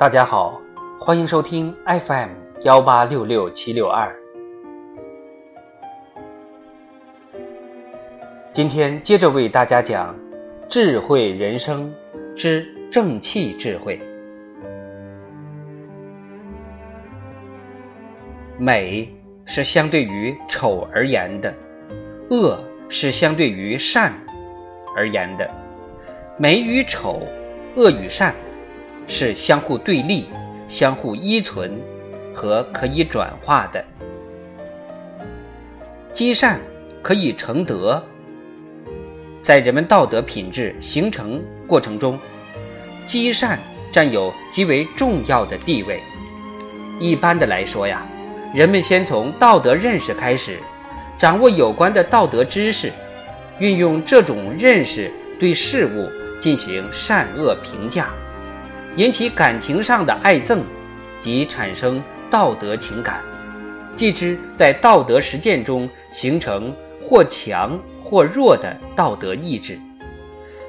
大家好，欢迎收听 FM 幺八六六七六二。今天接着为大家讲智慧人生之正气智慧。美是相对于丑而言的，恶是相对于善而言的。美与丑，恶与善。是相互对立、相互依存和可以转化的。积善可以成德，在人们道德品质形成过程中，积善占有极为重要的地位。一般的来说呀，人们先从道德认识开始，掌握有关的道德知识，运用这种认识对事物进行善恶评价。引起感情上的爱憎，即产生道德情感，继之在道德实践中形成或强或弱的道德意志，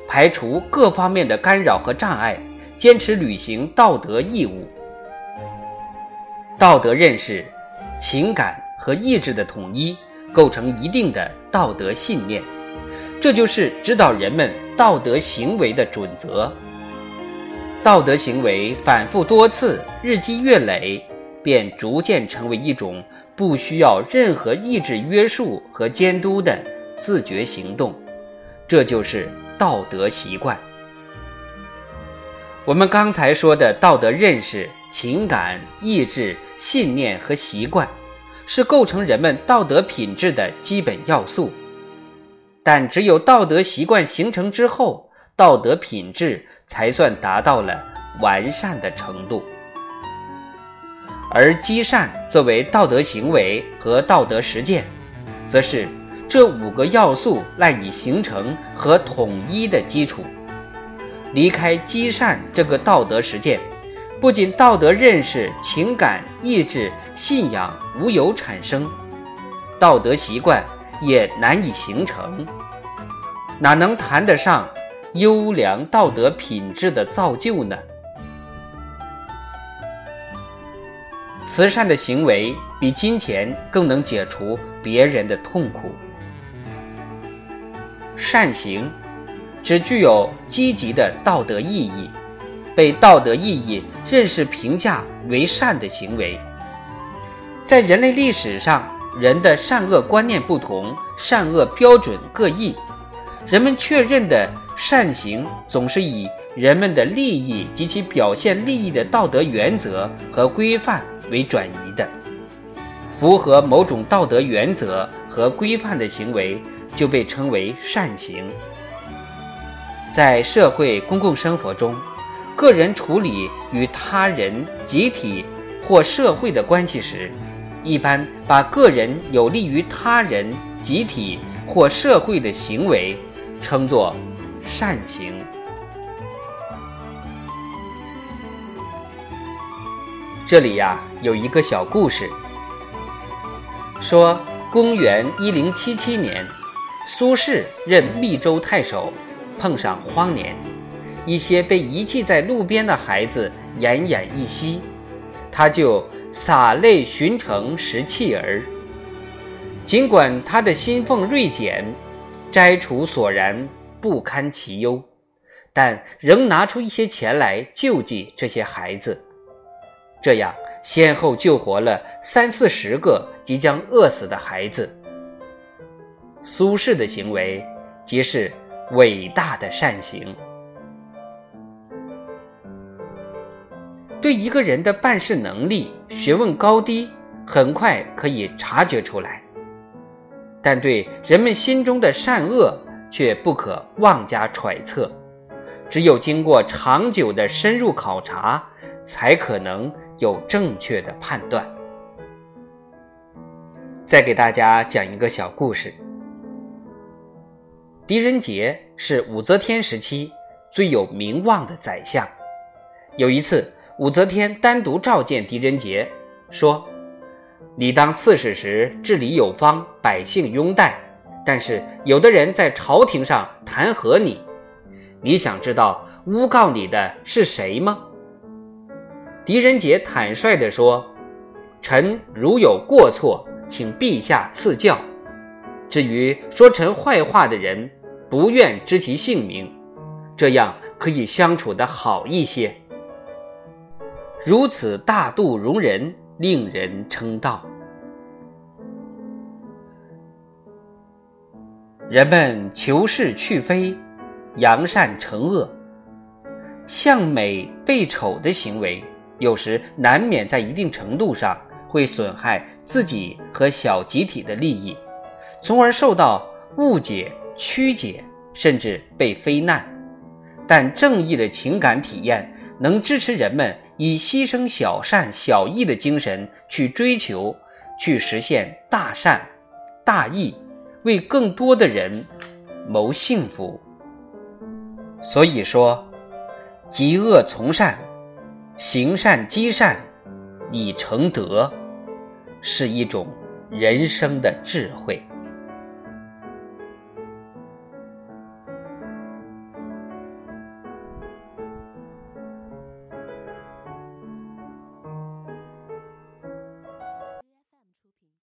排除各方面的干扰和障碍，坚持履行道德义务。道德认识、情感和意志的统一，构成一定的道德信念，这就是指导人们道德行为的准则。道德行为反复多次，日积月累，便逐渐成为一种不需要任何意志约束和监督的自觉行动，这就是道德习惯。我们刚才说的道德认识、情感、意志、信念和习惯，是构成人们道德品质的基本要素。但只有道德习惯形成之后，道德品质。才算达到了完善的程度，而积善作为道德行为和道德实践，则是这五个要素赖以形成和统一的基础。离开积善这个道德实践，不仅道德认识、情感、意志、信仰无有产生，道德习惯也难以形成，哪能谈得上？优良道德品质的造就呢？慈善的行为比金钱更能解除别人的痛苦。善行只具有积极的道德意义，被道德意义认识评价为善的行为。在人类历史上，人的善恶观念不同，善恶标准各异，人们确认的。善行总是以人们的利益及其表现利益的道德原则和规范为转移的，符合某种道德原则和规范的行为就被称为善行。在社会公共生活中，个人处理与他人、集体或社会的关系时，一般把个人有利于他人、集体或社会的行为称作。善行。这里呀有一个小故事，说公元一零七七年，苏轼任密州太守，碰上荒年，一些被遗弃在路边的孩子奄奄一息，他就洒泪寻城食弃儿。尽管他的薪俸锐减，摘除所然。不堪其忧，但仍拿出一些钱来救济这些孩子，这样先后救活了三四十个即将饿死的孩子。苏轼的行为即是伟大的善行。对一个人的办事能力、学问高低，很快可以察觉出来，但对人们心中的善恶，却不可妄加揣测，只有经过长久的深入考察，才可能有正确的判断。再给大家讲一个小故事。狄仁杰是武则天时期最有名望的宰相。有一次，武则天单独召见狄仁杰，说：“你当刺史时，治理有方，百姓拥戴。”但是有的人在朝廷上弹劾你，你想知道诬告你的是谁吗？狄仁杰坦率地说：“臣如有过错，请陛下赐教。至于说臣坏话的人，不愿知其姓名，这样可以相处得好一些。如此大度容人，令人称道。人们求是去非，扬善惩恶，向美背丑的行为，有时难免在一定程度上会损害自己和小集体的利益，从而受到误解、曲解，甚至被非难。但正义的情感体验能支持人们以牺牲小善小义的精神去追求，去实现大善大义。为更多的人谋幸福，所以说，积恶从善，行善积善，以成德，是一种人生的智慧。